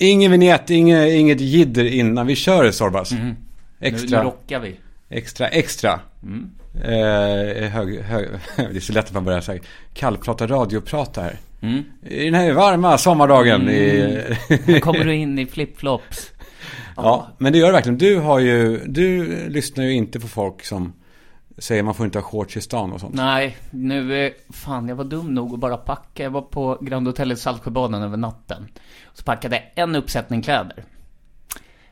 Ingen vignett, inget, inget jidder innan vi kör Sorbas. Nu, Extra, nu rockar vi. extra, extra. Eh, hög, hög, det är så lätt att man börjar säga kallprata, radioprata här. Mm. I den här varma sommardagen. I, Här kommer du in i flipflops. ja, men det gör det verkligen. Du har ju, du lyssnar ju inte på folk som säger man får inte ha shorts i stan och sånt. Nej, nu, fan jag var dum nog att bara packa. Jag var på Grand Hotel i Saltsjöbaden över natten. Så packade jag en uppsättning kläder.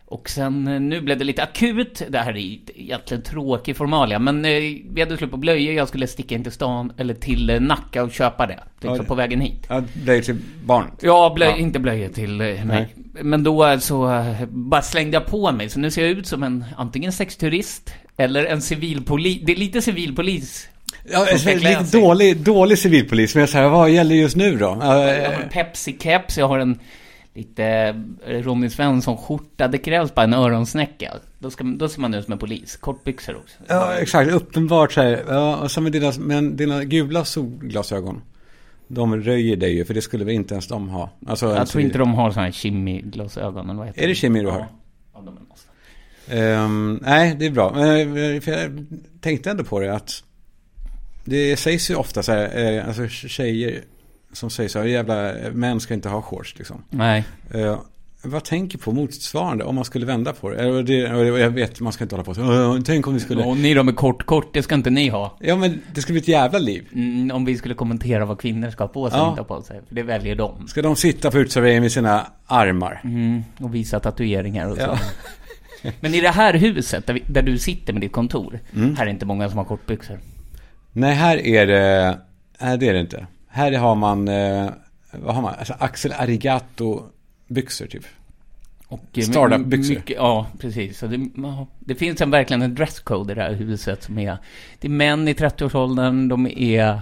Och sen, eh, nu blev det lite akut. Det här är egentligen tråkig formalia, men eh, vi hade slut på blöjor. Jag skulle sticka in till stan, eller till eh, Nacka och köpa det. Liksom Ja. på vägen hit. Ja, det är till barn. Ja, blöj, Ja. inte blöjor till eh, mig. Men då så bara slängde jag på mig. Så nu ser jag ut som en antingen sexturist eller en civilpolis. Det är lite civilpolis. Ja, lite dålig, dålig civilpolis. Men jag säger, vad gäller just nu då? Ja, Jag har en Pepsi-keps, jag har en lite eh, Ronny Svensson-skjorta. Det krävs bara en öronsnäcka. Då, ska, då ser man ut som en polis. Kortbyxor också. Ja, exakt. Uppenbart så här. Ja, och så med dina, men dina gula solglasögon. De röjer dig ju, för det skulle väl inte ens de ha. Alltså, Jag tror inte de har såna här heter Är det Kimmy du har? Ja, ja de är nästan. Ehm, nej, det är bra. Men, för jag tänkte ändå på det att det sägs ju ofta så här, eh, alltså tjejer som säger så här, jävla män ska inte ha shorts liksom. Nej. Eh, vad tänker på motsvarande om man skulle vända på det? Eller det jag vet, man ska inte hålla på så. "Åh, Tänk om ni skulle... Och ni då med kort, kort, det ska inte ni ha. Ja, men det skulle bli ett jävla liv. Mm, om vi skulle kommentera vad kvinnor ska ha på sig Ja. och inte ha på sig. För det väljer de. Ska de sitta på uteserveringen med sina armar? Mm, och visa tatueringar och så. Ja. Men i det här huset, där, vi, där du sitter med ditt kontor, Mm. här är inte många som har kortbyxor. Nej, här är det... Nej, det är det inte. Här har man... Eh, vad har man? Alltså Axel Arigato-byxor typ. Eh, Startup-byxor. Ja, precis. Så det, det finns en, verkligen en dresscode i det här huset som är... Det är män i 30-årsåldern, de är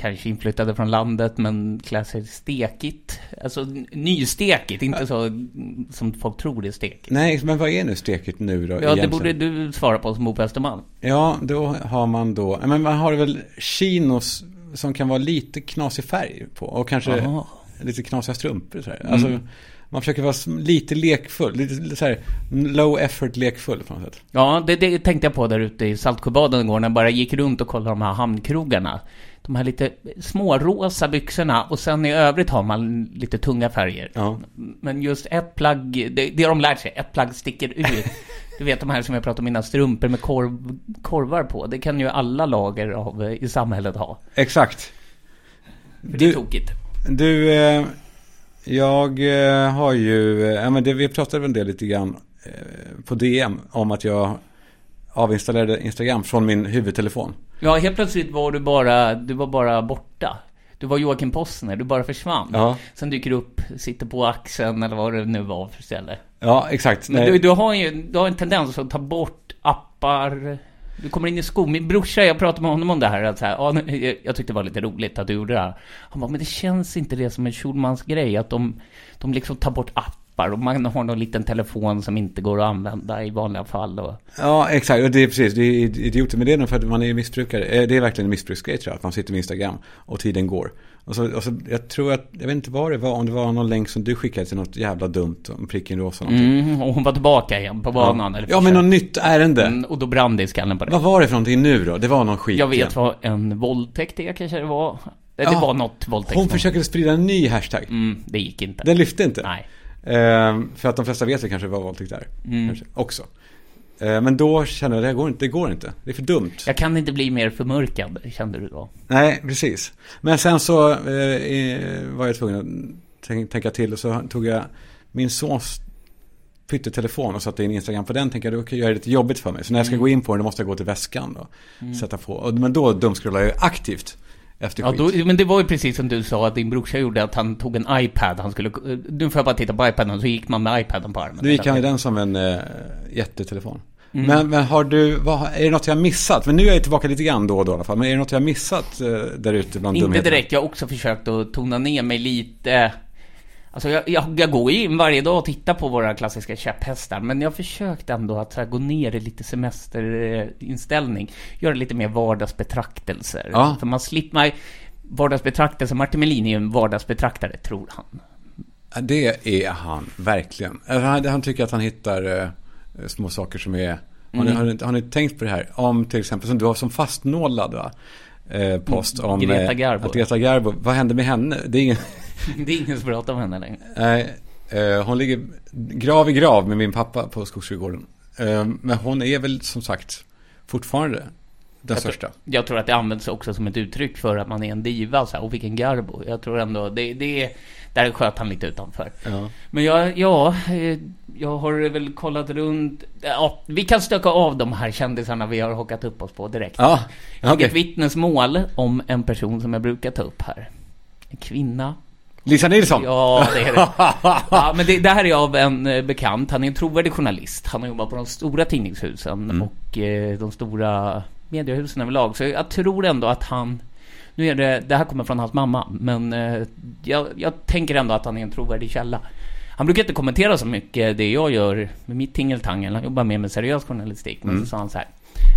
kanske inflyttade från landet men klär sig stekigt. Alltså nystekigt, inte så mm, som folk tror det är stekigt. Nej, men vad är nu stekigt nu då Ja, det egentligen? borde du svara på som bor på Östermalm. Ja, då har man då... Men man har väl chinos som kan vara lite knasig färg på. Och kanske Jaha. lite knasiga strumpor så här. Alltså, man försöker vara lite lekfull. Lite så här low effort lekfull på något sätt. Ja, det, det tänkte jag på där ute i Saltsjöbaden igår när jag bara gick runt och kollade de här hamnkrogarna. De här lite små rosa byxorna och sen i övrigt har man lite tunga färger. Ja. Men just ett plagg, det, det har de lärt sig, ett plagg sticker ut. Du vet de här som jag pratade om, mina strumpor med korv, korvar på. Det kan ju alla lager av eh, i samhället ha. Exakt. För det är Du- tokigt. Du, eh, jag eh, har ju, eh, ja men det, vi pratade väl en del lite grann eh, på DM om att jag avinstallerade Instagram från min huvudtelefon. Ja, helt plötsligt var du bara, du var bara borta. Du var Joakim Possner, du bara försvann. Ja. Sen dyker du upp, sitter på axeln eller vad det nu var för ställe. Ja, exakt. Men du, du har ju du har en tendens att ta bort appar. Du kommer in i skog. Min brorsa, jag pratade med honom om det här. Att så här ja, jag- tyckte det var lite roligt att du gjorde det här. Han bara, men det känns inte det som en Schulmans grej. Att de, de liksom tar bort appar. Och man har någon liten telefon som inte går att använda i vanliga fall. Och, Ja, exakt. Och det är precis, det är idioter. Men det är nog för att man är missbrukare. Eh, Det är verkligen en missbruksgrej tror jag. Att man sitter med Instagram och tiden går. Och så, och så, jag tror att, jag vet inte vad det var, om det var någon länk som du skickade till något jävla dumt, om pricken rosa någonting. mm, och hon var tillbaka igen på banan. ja. Eller ja, men något nytt ärende. Mm, Och då brann det i skallen på det. Vad var det för någonting nu då? Det var någon skit Jag igen. vet vad en våldtäkt är kanske det var. Det, Ja. var något våldtäkt. Hon försökte sprida en ny hashtag. Mm, det gick inte. Den lyfte inte. Nej. Ehm, för att de flesta vet väl kanske vad våldtäkt är. Mm. Också. Ehm, men då kände jag, det här går inte, det går inte. Det är för dumt. Jag kan inte bli mer förmörkad, kände du då? Nej, precis. Men sen så eh, var jag tvungen att tänk, tänka till och så tog jag min sons pyttetelefon och satte in Instagram på den. Tänkte jag, då kan jag göra det lite jobbigt för mig. Så när jag Mm. ska gå in på den, då måste jag gå till väskan och sätta på. Men då dumskrollar jag aktivt efter Ja, då, men det var ju precis som du sa att din brorsa gjorde, att han tog en iPad. Han skulle, nu får jag bara titta på iPaden, så gick man med iPaden på armen. Då gick han i den som en eh, jättetelefon. Mm. Men, men har du, vad, är det något jag missat? Men nu är jag tillbaka lite grann då och då i alla fall. Men är det något jag missat eh, där ute bland Inte dumheterna? direkt, jag har också försökt att tona ner mig lite. Alltså jag, jag, jag går in varje dag och tittar på våra klassiska käpphästar, men jag har försökt ändå att här, gå ner i lite semesterinställning. Göra lite mer vardagsbetraktelser. Ja. För man slipper, vardagsbetraktelser, Martin Melin är ju en vardagsbetraktare, tror han. Det är han, verkligen. Han, han tycker att han hittar eh, små saker som är... Har, ni, har, ni, har ni tänkt på det här? Om till exempel, som du har som fastnålad va? Eh, post om... Greta eh, Garbo. Att Greta Garbo. Vad hände med henne? Det är ingen... Det är ingen som pratar om henne längre. Nej, eh, hon ligger grav i grav med min pappa på Skogsgården. Eh, men hon är väl som sagt fortfarande den Jag största. tror, jag tror att det används också som ett uttryck för att man är en diva, så här, och vilken garbo. Jag tror ändå, det, det är, där sköt han lite utanför. Ja. Men jag, ja, eh, jag har väl kollat runt. Ja, vi kan stöka av de här kändisarna vi har hakat upp oss på direkt. Ja, okej. ett vittnesmål om en person som jag brukar ta upp här. En kvinna. Lisa Nilsson. Ja, det är det. Ja, men det, det här är av en eh, bekant. Han är en trovärdig journalist. Han har jobbat på de stora tidningshusen och eh, de stora mediehusen överlag. Så jag tror ändå att han... Nu är det... Det här kommer från hans mamma, men eh, jag, jag tänker ändå att han är en trovärdig källa. Han brukar inte kommentera så mycket det jag gör med mitt tingeltangel. Han jobbar mer med seriös journalistik. Men så sa han så här.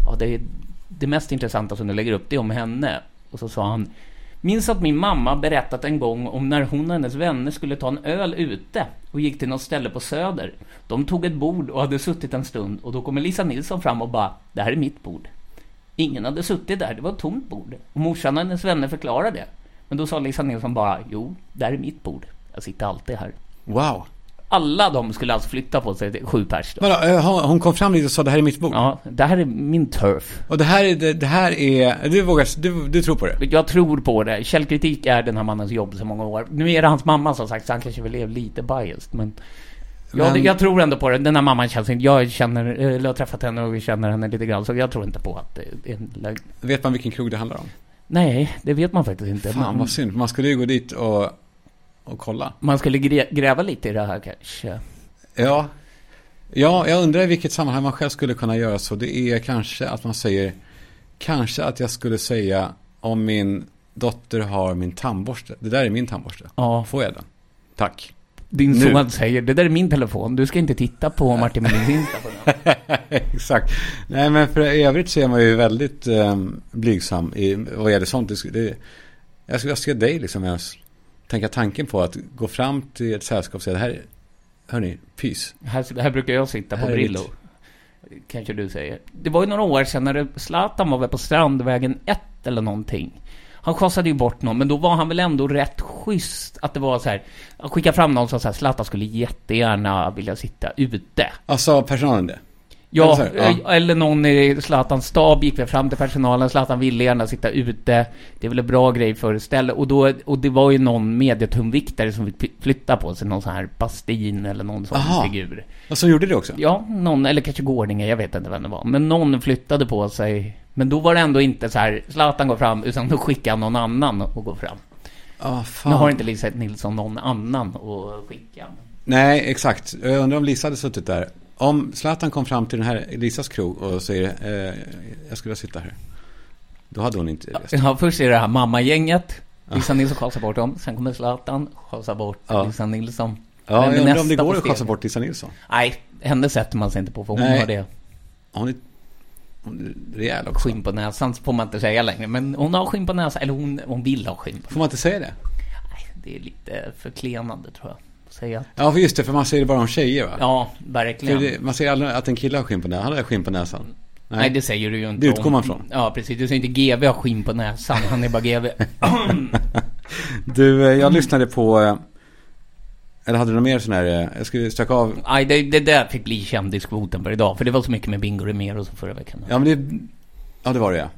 Ja, det, det mest intressanta som du lägger upp, det är om henne. Och så sa han. Minns att min mamma berättat en gång om när hon och hennes vänner skulle ta en öl ute och gick till något ställe på Söder. De tog ett bord och hade suttit en stund och då kommer Lisa Nilsson fram och bara Det här är mitt bord. Ingen hade suttit där, det var ett tomt bord. Och morsan och hennes vänner förklarade det. Men då sa Lisa Nilsson bara Jo, det här är mitt bord. Jag sitter alltid här. Wow. Alla de skulle alltså flytta på sig, sju pers då. Vadå, eh, hon kom fram dit och sa det här är mitt bord. Ja, det här är min turf. Och det här är, det, det här är, du vågar, du, du tror på det? Jag tror på det. Källkritik är den här mannens jobb så många år. Nu är det hans mamma som sagt, så han kanske väl är lite biased, men... Men- jag tror ändå på det. Den här mamman känns inte... Jag känner... Eller jag har träffat henne och vi känner henne lite grann, så jag tror inte på att det är en lögn. Vet man vilken krog det handlar om? Nej, det vet man faktiskt inte. Fan Men vad synd, man skulle ju gå dit och, och kolla. Man skulle grä, gräva lite i det här kanske. Ja. Ja, jag undrar i vilket sammanhang man själv skulle kunna göra så. Det är kanske att man säger, kanske att jag skulle säga om min dotter har min tandborste. Det där är min tandborste. Ja, Får jag den? Tack. din Nu. son säger det där är min telefon, du ska inte titta på Martin Melins Insta. Exakt. Nej, men för övrigt så är man ju väldigt eh, blygsam i vad gäller sånt. Det, det, jag skulle önska dig liksom ens tänka tanken på att gå fram till ett sällskap och säga det här, hörni, pys. Här, här brukar jag sitta på Brillo. Kanske du säger. Det var ju några år sedan när Zlatan var väl på Strandvägen 1 eller någonting. Han schasade ju bort någon, men då var han väl ändå rätt schysst. Att det var så här. Han skickade fram någon som sa Zlatan skulle jättegärna vilja sitta ute. Alltså personalen det. Ja, Eller här, ja. eh, eller någon i Zlatans stab gick väl fram till personalen. Zlatan ville gärna sitta ute. Det är väl en bra grej för istället. Och, då, och det var ju någon medietungviktare som fick flytta på sig. Någon sån här Bastin eller någon sån Aha. figur. Och så gjorde det också? Ja, någon, eller kanske Gårdinge, jag vet inte vem det var. Men någon flyttade på sig. Men då var det ändå inte så här, Zlatan går fram, utan då skickade någon annan och går fram. Ah, fan. Nu har inte Lisa Nilsson någon annan att skicka. Nej, exakt. Jag undrar om Lisa hade suttit där. Om Zlatan kom fram till den här Lisas krog och säger eh, jag skulle vilja sitta här. Då hade hon inte rest. Ja, först är det här mammagänget. Lisa Nilsson schasar bort dem. Sen kommer Zlatan, schasar bort Ja. Lisa Nilsson. Ja, jag undrar om det går att stegen? bort Lisa Nilsson. Nej, henne sätter man sig inte på för hon Nej. har det Hon är, rejäl också. skinn på näsan, får man inte säga längre. Men hon har skinn på näsan, eller hon, hon vill ha skinn på Får man inte säga det? Nej, det är lite förklenande tror jag. Att Säga. Ja, för just det, för man säger det bara om tjejer va? Ja, verkligen. det, man säger aldrig att en kille har skinn på näsan. Han har skinn på näsan. Nej. det säger du ju inte Det utgår man från. Ja, precis. Du säger inte GV har skinn på näsan. Han är bara GV. Du, eh, jag lyssnade på... eh, Eller hade du något mer sån här... eh, Jag skulle stöka av... Nej, det, det där fick bli kändiskvoten för idag. För det var så mycket med Bingo Rimér och så förra veckan. Ja, men det... Ja, det var det ja.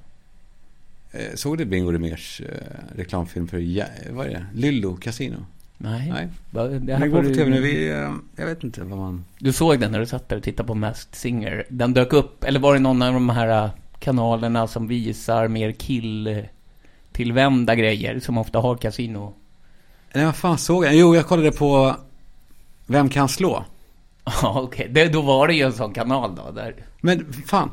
Såg du Bingo Rimérs eh, reklamfilm för... Ja, vad är det? Lyllo Casino? Nej. Nej. Det här går på tv nu. Vi, eh, jag vet inte vad man... du såg den när du satt där och tittade på Masked Singer. Den dök upp, eller var det någon av de här äh, kanalerna som visar mer kill tillvända grejer som ofta har kasino? Nej, vad fan såg jag? Jo, jag kollade på... Vem kan slå? Ja, okej. Det- Då var det ju en sån kanal då, där. Men fan.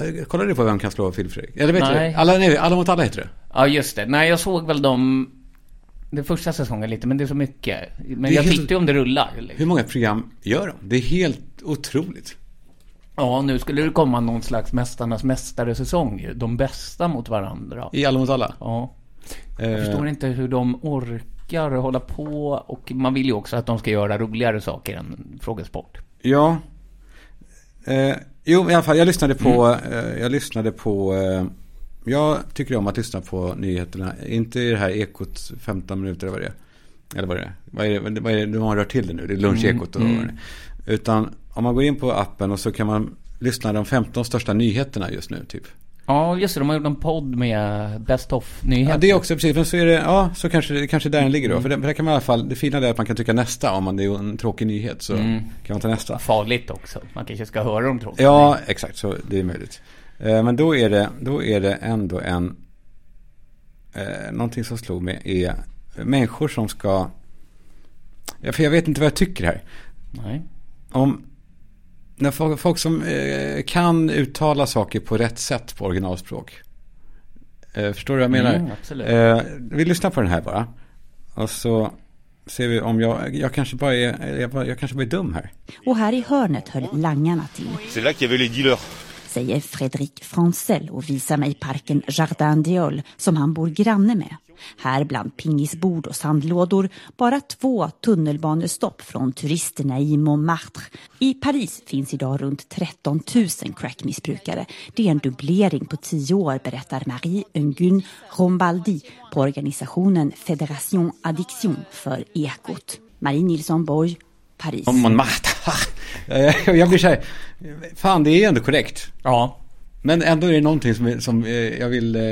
eh, Kollade du på Vem kan slå Filip Fredrik? Eller vet Nej. du? Alla, nej, alla mot alla heter det. Ja, just det. Nej, jag såg väl dem... Den första säsongen lite, men det är så mycket. Men jag helt- tittar ju om det rullar. liksom. Hur många program gör de? Det är helt otroligt. Ja, nu skulle det komma någon slags Mästarnas Mästare-säsong. De bästa mot varandra. I Alla mot alla. Ja. Eh, Jag förstår inte hur de orkar. hålla på och man vill ju också att de ska göra roligare saker än frågesport. Ja. Eh, jo, i alla fall, jag lyssnade på, eh, jag lyssnade på, eh, jag tycker om att lyssna på nyheterna. Inte i det här ekot 15 minuter eller vad det är. Eller vad det är. Vad är det, vad är det, de har rört till det nu, det är lunchekot och vad det är. Utan om man går in på appen och så kan man lyssna de 15 största nyheterna just nu typ. Ja, just det. De har gjort en podd med Best of-nyheter. Ja, det är också precis. Men så är det, ja, så kanske det kanske där den ligger då. För, det, för där kan man i alla fall, det fina är att man kan trycka nästa. Om man, det är en tråkig nyhet så kan man ta nästa. Farligt också. Man kanske ska höra dem tråkiga. Ja, exakt. Så det är möjligt. Eh, Men då är det, då är det ändå en, eh, någonting som slog mig är människor som ska, ja, för jag vet inte vad jag tycker här. Nej. Om, när folk, folk som eh, kan uttala saker på rätt sätt på originalspråk. Eh, förstår du vad jag menar? Mm, absolut. Eh, vi lyssnar på den här bara. Och så ser vi om jag, jag kanske bara är, jag, jag kanske bara är dum här. Och här i hörnet höll langarna till, C'est là qu'il y avait les dealers säger Fredrik Francel och visar mig parken Jardin d'Eole som han bor granne med. Här bland pingisbord och sandlådor, bara två tunnelbanestopp från turisterna i Montmartre. I Paris finns idag runt 13 000 crackmissbrukare. Det är en dubblering på tio år, berättar Marie Ungun Rombaldi på organisationen Fédération Addiction för Ekot. Marie Nilsson Borg, Paris. Montmartre. Jag jag blir så här, fan det är ändå korrekt. Ja. Men ändå är det någonting som, som eh, jag, vill, eh,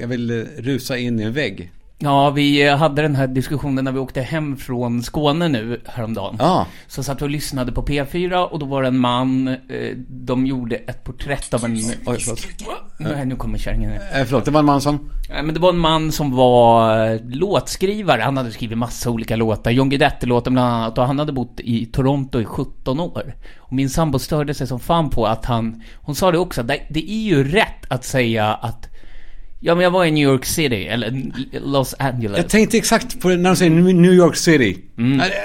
jag vill eh, rusa in i en vägg. Ja, vi eh, hade den här diskussionen när vi åkte hem från Skåne nu häromdagen. Ja. Så satt vi och lyssnade på P4 och då var det en man, eh, de gjorde ett porträtt av en... Oj, förlåt. Nej, nu kommer kärringen. Eh, förlåt, det var en man som... Nej, men det var en man som var eh, låtskrivare. Han hade skrivit massa olika låtar. John Guidetti-låten bland annat. Och han hade bott i Toronto i 17 år. Och min sambo störde sig som fan på att han... Hon sa det också, det är ju rätt att säga att... Ja, men jag var i New York City, eller Los Angeles. Jag tänkte exakt på det när de säger New York City.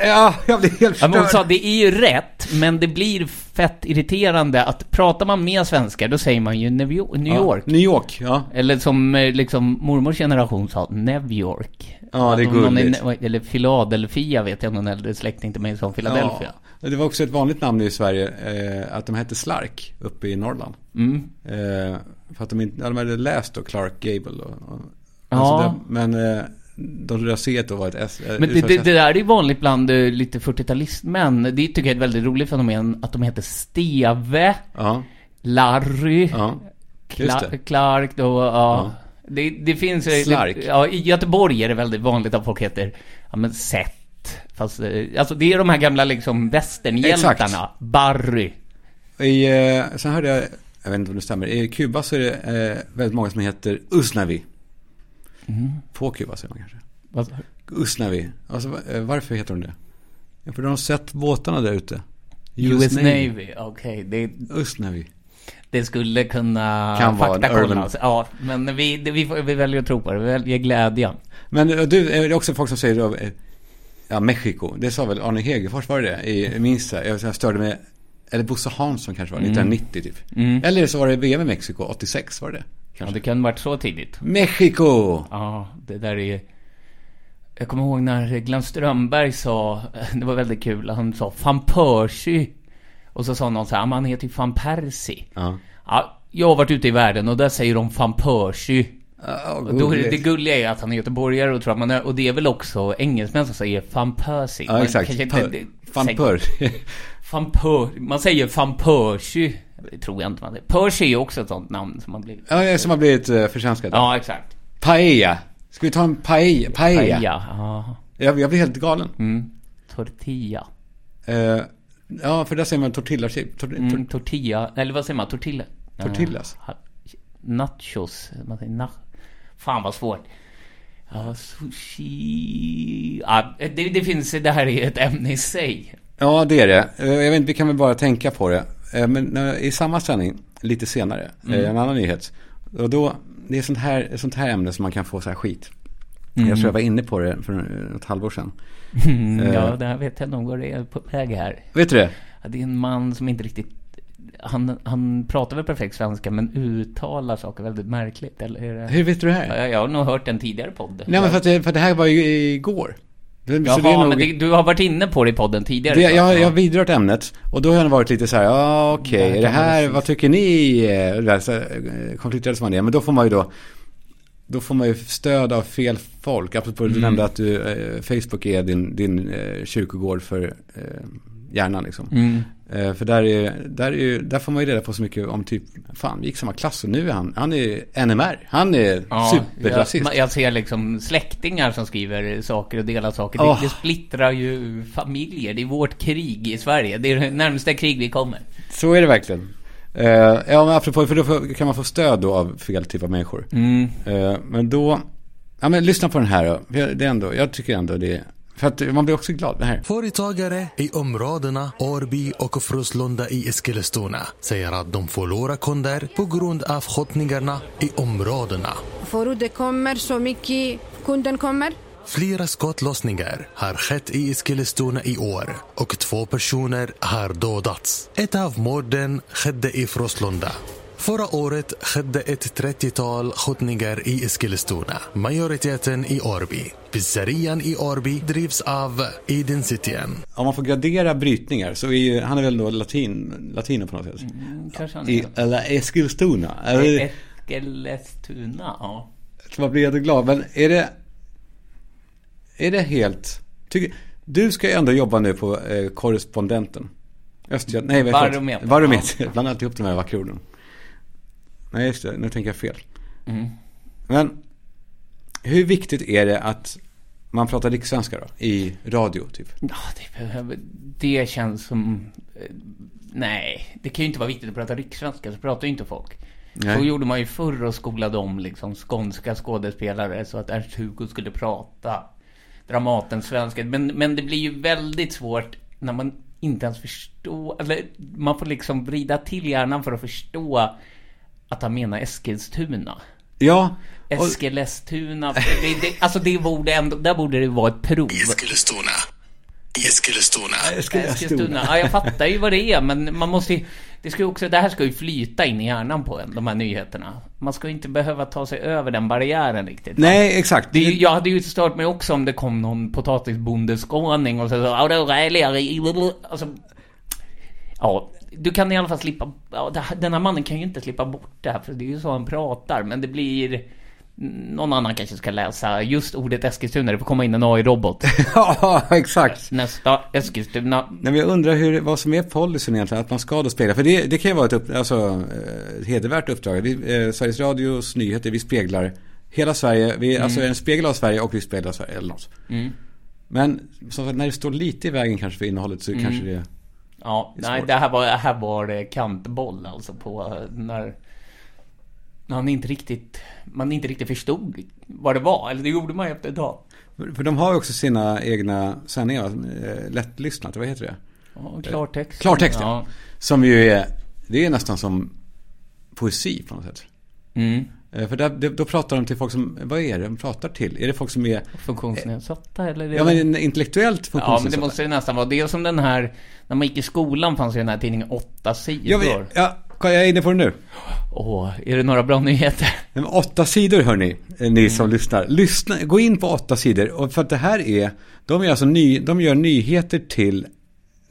Ja, jag blir helt Mm. Ja, men sa förstörd. det är ju rätt, men det blir fett irriterande att pratar man med svenskar, då säger man ju New York. New York. Ja, New York, ja. Eller som eh, liksom mormors generation sa, New York. Ja, det är gulligt. Eller Philadelphia vet jag, någon äldre släkting till mig som Philadelphia. Ja. Det var också ett vanligt namn i Sverige, eh, att de hette Slark uppe i Norrland. Mm. Eh, för att de inte, ja, de hade läst då Clark Gable och, och Ja. alltså det, Men eh, de trodde att C då var ett S. eh, Men det, det, det där är vanligt bland eh, lite 40-talistmän. Det tycker jag är ett väldigt roligt fenomen, att de heter Steve, Ja, Larry, ja. Det. Clark då, ja. Det, det finns... eh, Slark. Ja, i Göteborg är det väldigt vanligt att folk heter, ja men Seth. Fast, alltså det är de här gamla liksom västernhjältarna. Barry. I, sen hörde jag, jag vet inte om det stämmer, i Kuba så är det eh, väldigt många som heter Usnavi. Mm. På Kuba säger man kanske. Vad- Usnavi. Alltså, eh, varför heter de det? Ja, för de har sett båtarna där ute. US, Navy, okej. det, Usnavi. det skulle kunna Kan vara urban- Ja, men vi, det, vi, vi väljer att tro på det. Vi väljer glädjen. Men eh, du, är det också folk som säger då, eh, ja, Mexiko. Det sa väl Arne Hegerfors, var det det? I, jag jag störde mig, eller Bosse Hansson kanske var, 1990 typ. Eller så var det VM i Mexiko, 86 var det det? Ja, Kanske. det kan ha varit så tidigt. Mexiko! Ja, det där är... Jag kommer ihåg när Glenn Strömberg sa, det var väldigt kul, han sa 'Van Persie' Och så sa någon så här, "Ja, men han heter ju Van Persie. Ja. Ja, jag har varit ute i världen och där säger de Van Persie. Och då det, det gulliga är att han är göteborgare och tror att man är, och det är väl också engelsmän som säger Van Persie. Ja, exakt. kanske inte- det- Van Persie. Van Per, man säger Van Persie. Tror jag inte man säger. Persie är också ett sånt namn som har blivit. Ja, som har blivit uh, förtjänskat. Ja, exakt. Paella. Ska vi ta en paella? Paella. Ja. Jag, jag blir helt galen. Mm. Tortilla. Eh, ja, för där säger man tortillachip. Tor, tor, Mm, tortilla, eller vad säger man? Tortilla? Tortillas. Eh, nachos. Man säger nach... Fan vad svårt. Ja, sushi... Ja, det, det finns, det här är ett ämne i sig. Ja, det är det. Eh, Jag vet inte, vi kan väl bara tänka på det. Eh, Men eh, i samma sändning, lite senare, eh, en annan nyhet. Och då, det är sånt här, sånt här ämne som man kan få så här skit. Jag tror jag var inne på det för ett halvår sedan. Mm, ja, det här vet jag nog vad det är på väg här. Vet du det? Det är en man som inte riktigt... Han, han pratar väl perfekt svenska men uttalar saker väldigt märkligt, eller? Hur vet du det här? Ja, jag har nog hört en tidigare podd. Nej, men för att, för det här var ju igår. Det, Jaha, det nog- men det, du har varit inne på det i podden tidigare. Det, jag, jag Ja. har vidrört ämnet och då har jag varit lite så här, ja okej, är det här, vad tycker ni? Konflikträdd som man är, men då får man ju då, då får man ju stöd av fel folk. Apropå Mm. du nämnde att du, eh, Facebook är din, din eh, kyrkogård för eh, hjärnan liksom. Mm. Eh, för där, är, där, är, där får man ju reda på så mycket om typ, fan vi gick samma klass och nu är han, han är NMR, han är Ja, superrasist. jag, jag ser liksom släktingar som skriver saker och delar saker. Åh. Det, det splittrar ju familjer. Det är vårt krig i Sverige. Det är det närmsta krig vi kommer. Så är det verkligen. Eh, ja, men apropå, för då kan man få stöd då av fel typ av människor. Mm. Eh, men då, ja men lyssna på den här då. Det är ändå, jag tycker ändå det, för att man blir också glad. Det här. Företagare i områdena Årby och Fruslunda i Eskilstuna säger att de förlorar kunder på grund av skjutningarna i områdena. Förut det kommer så mycket, kunden kommer. Flera skottlossningar har skett i Eskilstuna i år och två personer har dödats. Ett av morden skedde i Fruslunda. Förra året skedde ett 30-tal skjutningar i Eskilstuna, majoriteten i Årby. Pizzerian i Årby drivs av Identityen. Om man får gradera brytningar så är ju, han är väl då latin, latino på något sätt. Kanske han I, är. eller Eskilstuna. Eller, Eskilstuna, ja. man blir jätteglad. Men är det, är det helt, tycker, du ska ju ändå jobba nu på eh, korrespondenten. Östgöt, nej, vad heter det? Barometern. Barometern. Bland annat ihop de här vackra orden. Nej, just det. Nu tänker jag fel. Mm. Men hur viktigt är det att man pratar rikssvenska då? I radio typ? Ja, det, det känns som... eh, Nej, det kan ju inte vara viktigt att prata rikssvenska, så pratar ju inte folk. Nej. Så gjorde man ju förr och skolade om liksom skånska skådespelare så att Ernst-Hugo skulle prata Dramaten-svenska. Men, men det blir ju väldigt svårt när man inte ens förstår, eller man får liksom vrida till hjärnan för att förstå att han menar Eskilstuna. Ja. och- Eskilstuna, det, det, alltså det borde ändå, där borde det vara ett prov. Eskilstuna. Eskilstuna. Eskilstuna. Ja, jag fattar ju vad det är, men man måste ju... Det, ska ju också, det här ska ju flyta in i hjärnan på en, de här nyheterna. Man ska ju inte behöva ta sig över den barriären riktigt. Nej, exakt. Det, jag hade ju stört mig också om det kom någon potatisbondeskåning och så så. Alltså, ja, du kan i alla fall slippa... Ja, den här mannen kan ju inte slippa bort det här, för det är ju så han pratar, men det blir... Någon annan kanske ska läsa just ordet Eskilstuna, det får komma in en AI-robot. ja, exakt. Nästa Eskilstuna. Nej, men jag undrar hur, vad som är policyn egentligen, att man ska då spegla. För det, det kan ju vara ett, upp, alltså, eh, ett hedervärt uppdrag. Vi, eh, Sveriges Radios nyheter, vi speglar hela Sverige. Vi, Alltså en spegel av Sverige och vi speglar Sverige, eller något. Mm. Men som sagt, när det står lite i vägen kanske för innehållet så kanske det... Ja, nej, det här var, här var kantboll alltså på när... Han inte riktigt... Man inte riktigt förstod vad det var. Eller det gjorde man ju efter ett tag. För de har ju också sina egna sändningar, eh, lättlyssnat, vad heter det? Ja, klartext. Klartext, ja. ja. Som ju är, det är nästan som poesi på något sätt. Mm. Eh, För där, det- då pratar de till folk som, vad är det de pratar till? Är det folk som är, Funktionsnedsatta eller? ja men intellektuellt Ja, men det funktionsnedsatta? måste ju nästan vara. Det är som den här... När man gick i skolan fanns ju den här tidningen Åtta sidor. Ja, men, ja, jag är inne på det nu. Åh, är det några bra nyheter? Men Åtta sidor hörni, eh, ni som lyssnar. Lyssna, gå in på åtta sidor. Och för att det här är, de är alltså ny, de gör nyheter till,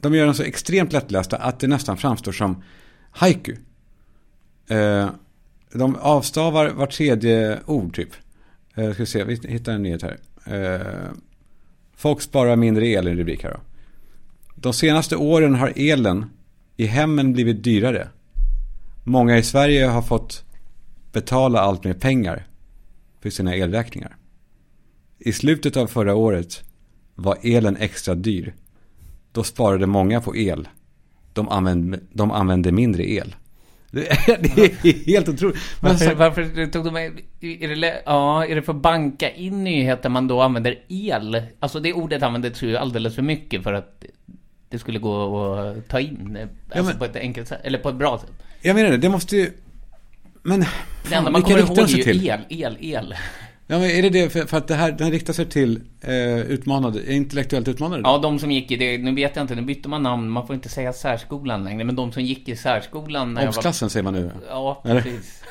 de gör dem så extremt lättlästa att det nästan framstår som haiku. Eh, de avstavar var tredje ord typ. Eh, ska vi se, vi hittar en nyhet här. Eh, folk sparar mindre el i en rubrik här då. De senaste åren har elen i hemmen blivit dyrare. Många i Sverige har fått betala allt mer pengar för sina elräkningar. I slutet av förra året var elen extra dyr. Då sparade många på el. De använde, de använde mindre el. Det är, helt otroligt. Varför, så, varför tog de är det, ja, är det för att banka in nyheter man då använder el? Alltså det ordet användes ju alldeles för mycket för att det skulle gå att ta in, eh, alltså men- på ett enkelt sätt, eller på ett bra sätt. jag menar det, det måste ju... Men... Det enda man kommer ihåg är ju till? el, el, el. Ja, men är det det? För, för att det här, den riktar sig till eh, utmanade, intellektuellt utmanade? Ja, de som gick i det, nu vet jag inte, nu bytte man namn, man får inte säga särskolan längre, men de som gick i särskolan jag var... Obsklassen säger man nu. Ja, precis.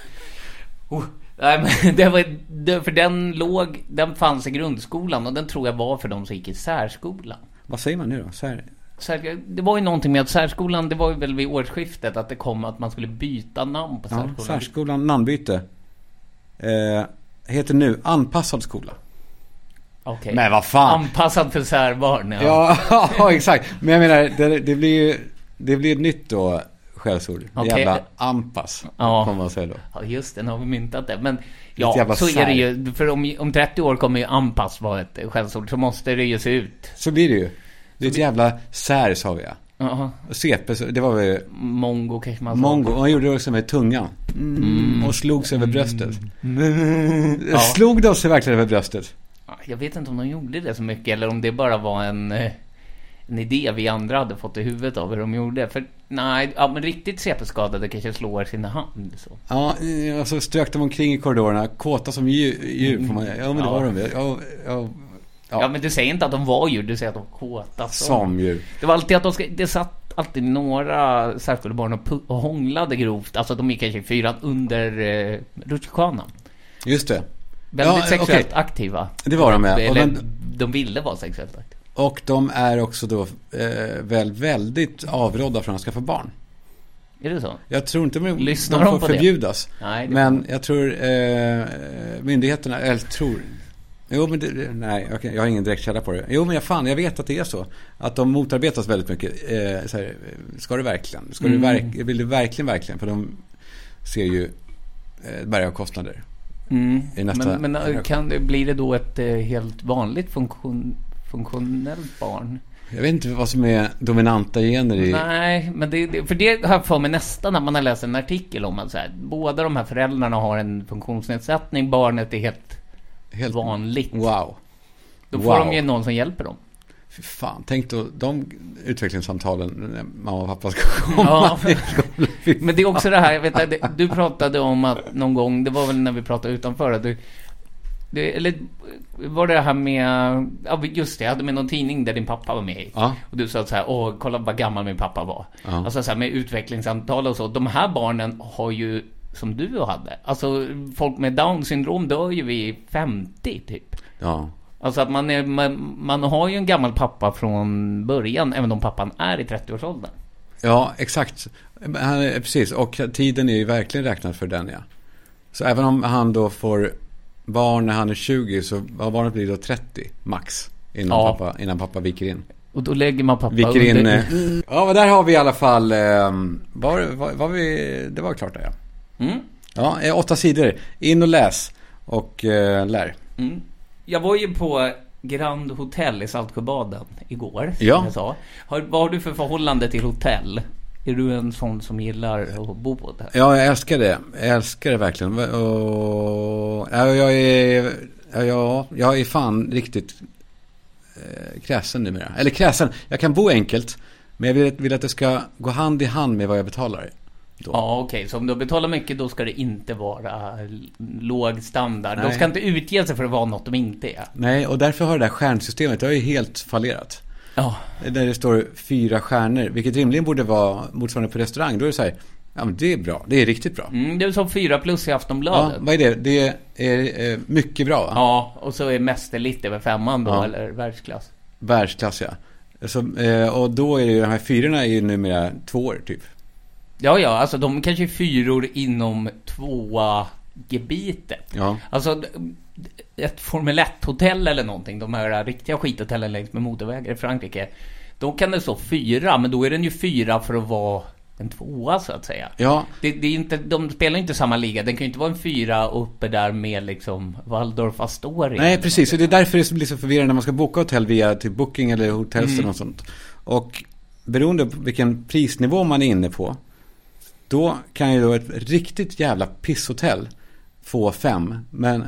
Oh, Nej men det var, det, för den låg, den fanns i grundskolan och den tror jag var för de som gick i särskolan. Vad säger man nu då? Så här. Sär, det var ju någonting med att särskolan, det var ju väl vid årsskiftet att det kom att man skulle byta namn på Ja, särskolan. särskolan, namnbyte. Eh, heter nu anpassad skola. Okej. Men vad fan. Anpassad för särbarn, ja. Ja, ja, exakt. Men jag menar, det, det blir ju det blir ett nytt då skällsord. Okej. Jävla anpass, Ja. får man säga då. Ja, just det, nu har vi myntat det. Men ja, så är sär. det ju. För om, om 30 år kommer ju anpass vara ett skällsord, så måste det ju se ut. Så blir det ju. Det är ett jävla sär, sa vi Och CP, det var väl Mongo kanske man sa. mongo. Han gjorde det också med tungan. Mm. Och slog sig över bröstet. Ja. Slog de sig verkligen över bröstet? Ja, Jag vet inte om de gjorde det så mycket eller om det bara var en, eh, en idé vi andra hade fått i huvudet av hur de gjorde. För nej, ja, men riktigt CP-skadade kanske slår sin hand så. Ja, eh, och så strök de omkring i korridorerna, kåta som djur, djur får man Ja, men det Ja. var de väl. Ja, ja, Ja. ja, men du säger inte att de var djur, du säger att de var kåta som. djur. Det var alltid att de ska, det satt alltid några särskolebarn och, och hånglade grovt. Alltså de gick kanske i fyran under eh, rutschkanan. Just det. Väldigt Ja, sexuellt okej. aktiva. Det var de, ja. Eller men- de ville vara sexuellt aktiva. Och de är också då eh, väl väldigt avrådda från att skaffa barn. Är det så? Jag tror inte de, Lyssnar de de får det? förbjudas. Nej, det- Men jag tror eh, myndigheterna, eller tror Jo men det, nej, jag har ingen direkt källa på det. Jo men jag fan, jag vet att det är så. Att de motarbetas väldigt mycket. Eh, så här, ska du verkligen? Ska Mm. du verk, vill du verkligen, verkligen? För de ser ju eh, berg av kostnader. Mm. Nästa- Men, men eh, kan blir det då ett eh, helt vanligt funktion, funktionellt barn? Jag vet inte vad som är dominanta gener i... Nej, men det, för det har jag för mig nästan när man har läst en artikel om att så här, båda de här föräldrarna har en funktionsnedsättning, barnet är helt Helt vanligt. Wow. Då får Wow. de ju någon som hjälper dem. Fy fan, tänk då de utvecklingssamtalen när mamma och pappa ska komma Ja. Men det är också det här, vet det- du pratade om att någon gång, det var väl när vi pratade utanför, att du, det, eller var det det här med, ja just det, jag hade med någon tidning där din pappa var med. Ja. Och du sa så här, åh, kolla vad gammal min pappa var. Ja. Alltså så här med utvecklingssamtal och så. De här barnen har ju, som du hade, alltså folk med down syndrom dör ju vid 50 typ. Ja. Alltså att man, är, man, man har ju en gammal pappa från början, även om pappan är i 30-årsåldern. Ja, exakt. Han Precis, och tiden är ju verkligen räknad för den ja. Så även om han då får barn när han är 20 så har barnet blir då 30 max. Innan, Ja. pappa, innan pappa viker in. Och då lägger man pappa Viker in... under... eh, Ja, men där har vi i alla fall... Eh, var, var, var vi, det var klart där ja. Mm. Ja, åtta sidor. In och läs. Och eh, lär. Mm. Jag var ju på Grand Hotel i Saltsjöbaden igår, som Ja. jag sa. Har, vad har du för förhållande till hotell? Är du en sån som gillar att bo på hotell? Ja, jag älskar det. Jag älskar det verkligen. Och, ja, jag är... Ja, jag är fan riktigt eh, kräsen numera. Eller kräsen. Jag kan bo enkelt. Men jag vill, vill att det ska gå hand i hand med vad jag betalar. Då. Ja, okej. Så om du betalar mycket, då ska det inte vara låg standard. De Nej. ska inte utge sig för att vara något de inte är. Nej, och därför har det där stjärnsystemet, det har ju helt fallerat. Ja. Där det står fyra stjärnor, vilket rimligen borde vara motsvarande på restaurang. Då är det så här, ja men det är bra, det är riktigt bra. Mm, det är som fyra plus i Ja, Aftonbladet. vad är det? Det är eh, mycket bra va? Ja, och så är mästerligt över femman då, Ja. eller världsklass. Världsklass ja. Så, eh, och då är det ju, de här fyrorna är ju numera tvåor typ. Ja, ja, alltså de kanske är fyror inom tvåa gebitet. Ja. Alltså, ett Formel 1-hotell eller någonting, de här riktiga skithotellen längs med motorvägar i Frankrike. Då kan det stå fyra, men då är den ju fyra för att vara en tvåa så att säga. Ja, Det, det är inte, de spelar inte samma liga, den kan ju inte vara en fyra uppe där med liksom Waldorf Astoria. nej precis. Och det är därför det blir så förvirrande när man ska boka hotell via typ Booking eller Hotels Mm. eller något sånt. Och beroende på vilken prisnivå man är inne på. Då kan ju då ett riktigt jävla pisshotell få fem. Men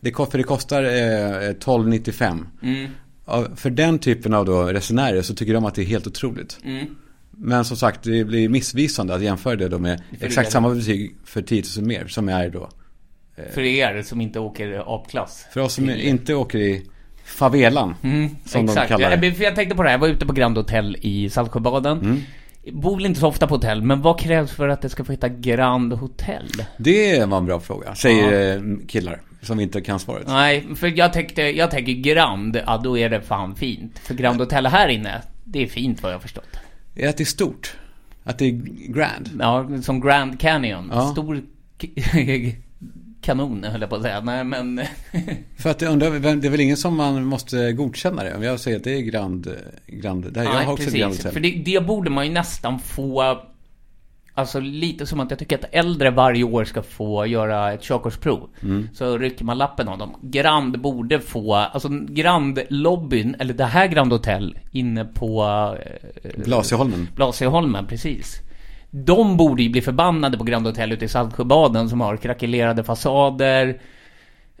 det, för det kostar eh, 12,95. Mm, Ja, För den typen av då resenärer så tycker de att det är helt otroligt. mm. Men som sagt, det blir missvisande att jämföra det då med För exakt det- samma betyg för 10 000 mer. Som är då, För er som inte åker A-klass. för oss som inte åker i favelan. Mm, Som de exakt. kallar det. Jag, jag tänkte på det här, jag var ute på Grand Hotel i Saltsjöbaden. Bor väl inte så ofta på hotell, men vad krävs för att det ska få heta Grand Hotel? Det var en bra fråga, säger eh, killar som inte kan svaret. Nej, för jag tänkte, jag tänker Grand, ja då är det fan fint. För Grand Hotel här inne, det är fint vad jag har förstått. Är att det är stort? Att det är grand? Ja, som Grand Canyon. Ja. Stor kanon höll jag på att säga. Nej men... För att jag undrar, det är väl ingen som man måste godkänna det? Om jag säger att det är grand, grand där, jag Nej, har också ett grand precis. hotell. För det, det borde man ju nästan få... Alltså lite som att jag tycker att äldre varje år ska få göra ett körkortsprov. Mm. Så rycker man lappen av dem. Grand borde få, alltså Grand-lobbyn, eller det här Grand Hotel inne på... Eh, Blasieholmen. Blasieholmen, precis. De borde ju bli förbannade på Grand Hotel ute i Saltsjöbaden som har krackelerade fasader,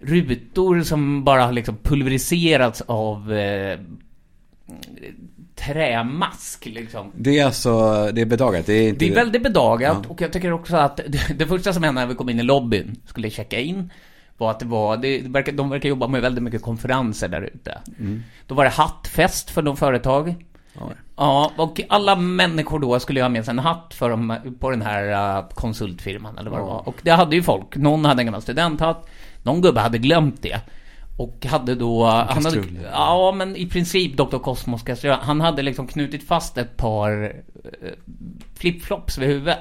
rutor som bara har liksom pulveriserats av eh, trämask liksom. Det är alltså, det är bedagat. Det är inte... Det är väldigt bedagat Ja. och jag tycker också att det, det första som hände när vi kom in i lobbyn, skulle checka in, var att det var, det verkar, de verkar jobba med väldigt mycket konferenser där ute. Mm. Då var det hattfest för de företag. Oj. Ja, och alla människor då skulle ju ha med sig en hatt för dem, på den här uh, konsultfirman eller vad det var. Och det hade ju folk. Någon hade en gammal studenthatt, någon gubbe hade glömt det. Och hade då... han hade, ja, men i princip Dr. Cosmos kastrull. Han hade liksom knutit fast ett par eh, flipflops vid huvudet.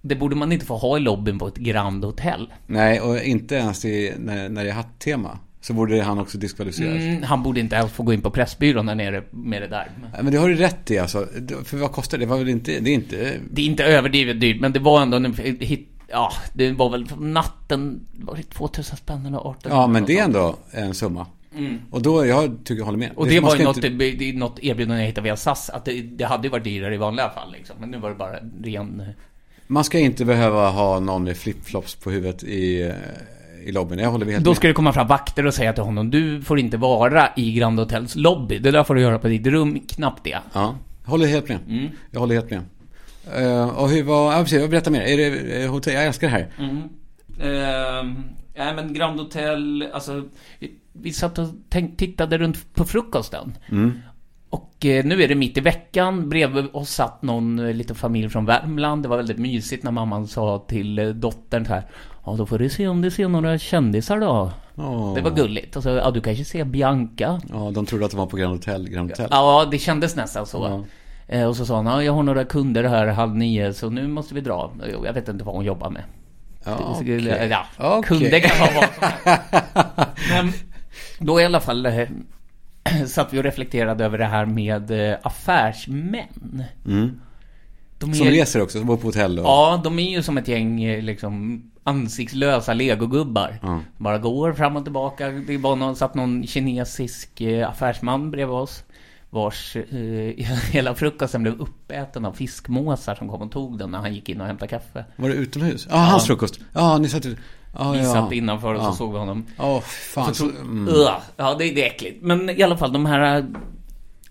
Det borde man inte få ha i lobbyn på ett Grand Hotel. Nej, och inte ens i, när, när det är hatt-tema. Så borde han också diskvalificeras. Mm, han borde inte ens få gå in på Pressbyrån där nere med det där. Men det har du rätt i alltså. För vad kostar det? Det var väl inte, det är inte... Det är inte överdrivet dyrt, men det var ändå en hit, Ja, det var väl natten, var det 2000 spänn eller 18 Ja, men det är ändå en summa. Och då, jag tycker jag håller med. Mm. Och det, man var ju något, inte- det något erbjudande jag hittade via SAS, att det, det hade ju varit dyrare i vanliga fall liksom. Men nu var det bara ren... Man ska inte behöva ha någon med flipflops på huvudet i, eh, i lobbyn. Jag håller helt Då med. ska det komma fram vakter och säga till honom, du får inte vara i Grand Hotels lobby. Det där får du göra på ditt rum, knappt det. Ja, jag håller helt med. Mm. Jag håller helt med. Eh, och hur var, ja precis, berätta mer. Är det eh, hotell? Jag älskar det här. Mm. Ehm, nej men Grand Hotel, alltså vi, vi satt och tänk, tittade runt på frukosten. Och eh, nu är det mitt i veckan, bredvid oss satt någon liten familj från Värmland. Det var väldigt mysigt när mamman sa till dottern så här. Ja, då får du se om du ser några kändisar då. Åh. Det var gulligt. Och så, ja, du kanske ser Bianca. Ja, de trodde att de var på Grand Hotel. Grand Hotel. Ja, det kändes nästan så. Ja. Eh, och så sa hon, ja, jag har några kunder här halv nio, så nu måste vi dra. Jag vet inte vad hon jobbar med. Ja, Det- okej. Ja, Okej. kunder kan vara vad som helst. Men då i alla fall eh, satt vi och reflekterade över det här med eh, affärsmän. Mm. De Som är, reser också, som bor på hotell och... Ja, de är ju som ett gäng liksom ansiktslösa legogubbar. Ja. Bara går fram och tillbaka. Det var någon, satt någon kinesisk eh, affärsman bredvid oss. Vars eh, hela frukosten blev uppäten av fiskmåsar som kom och tog den när han gick in och hämtade kaffe. Var det utomhus? Ja, hans frukost. Ja, ni satt ut. Ja, Vi ja. satt innanför och så såg vi honom. Åh, fan. Så, Så, mm. Ja, det, det är äckligt. Men i alla fall, de här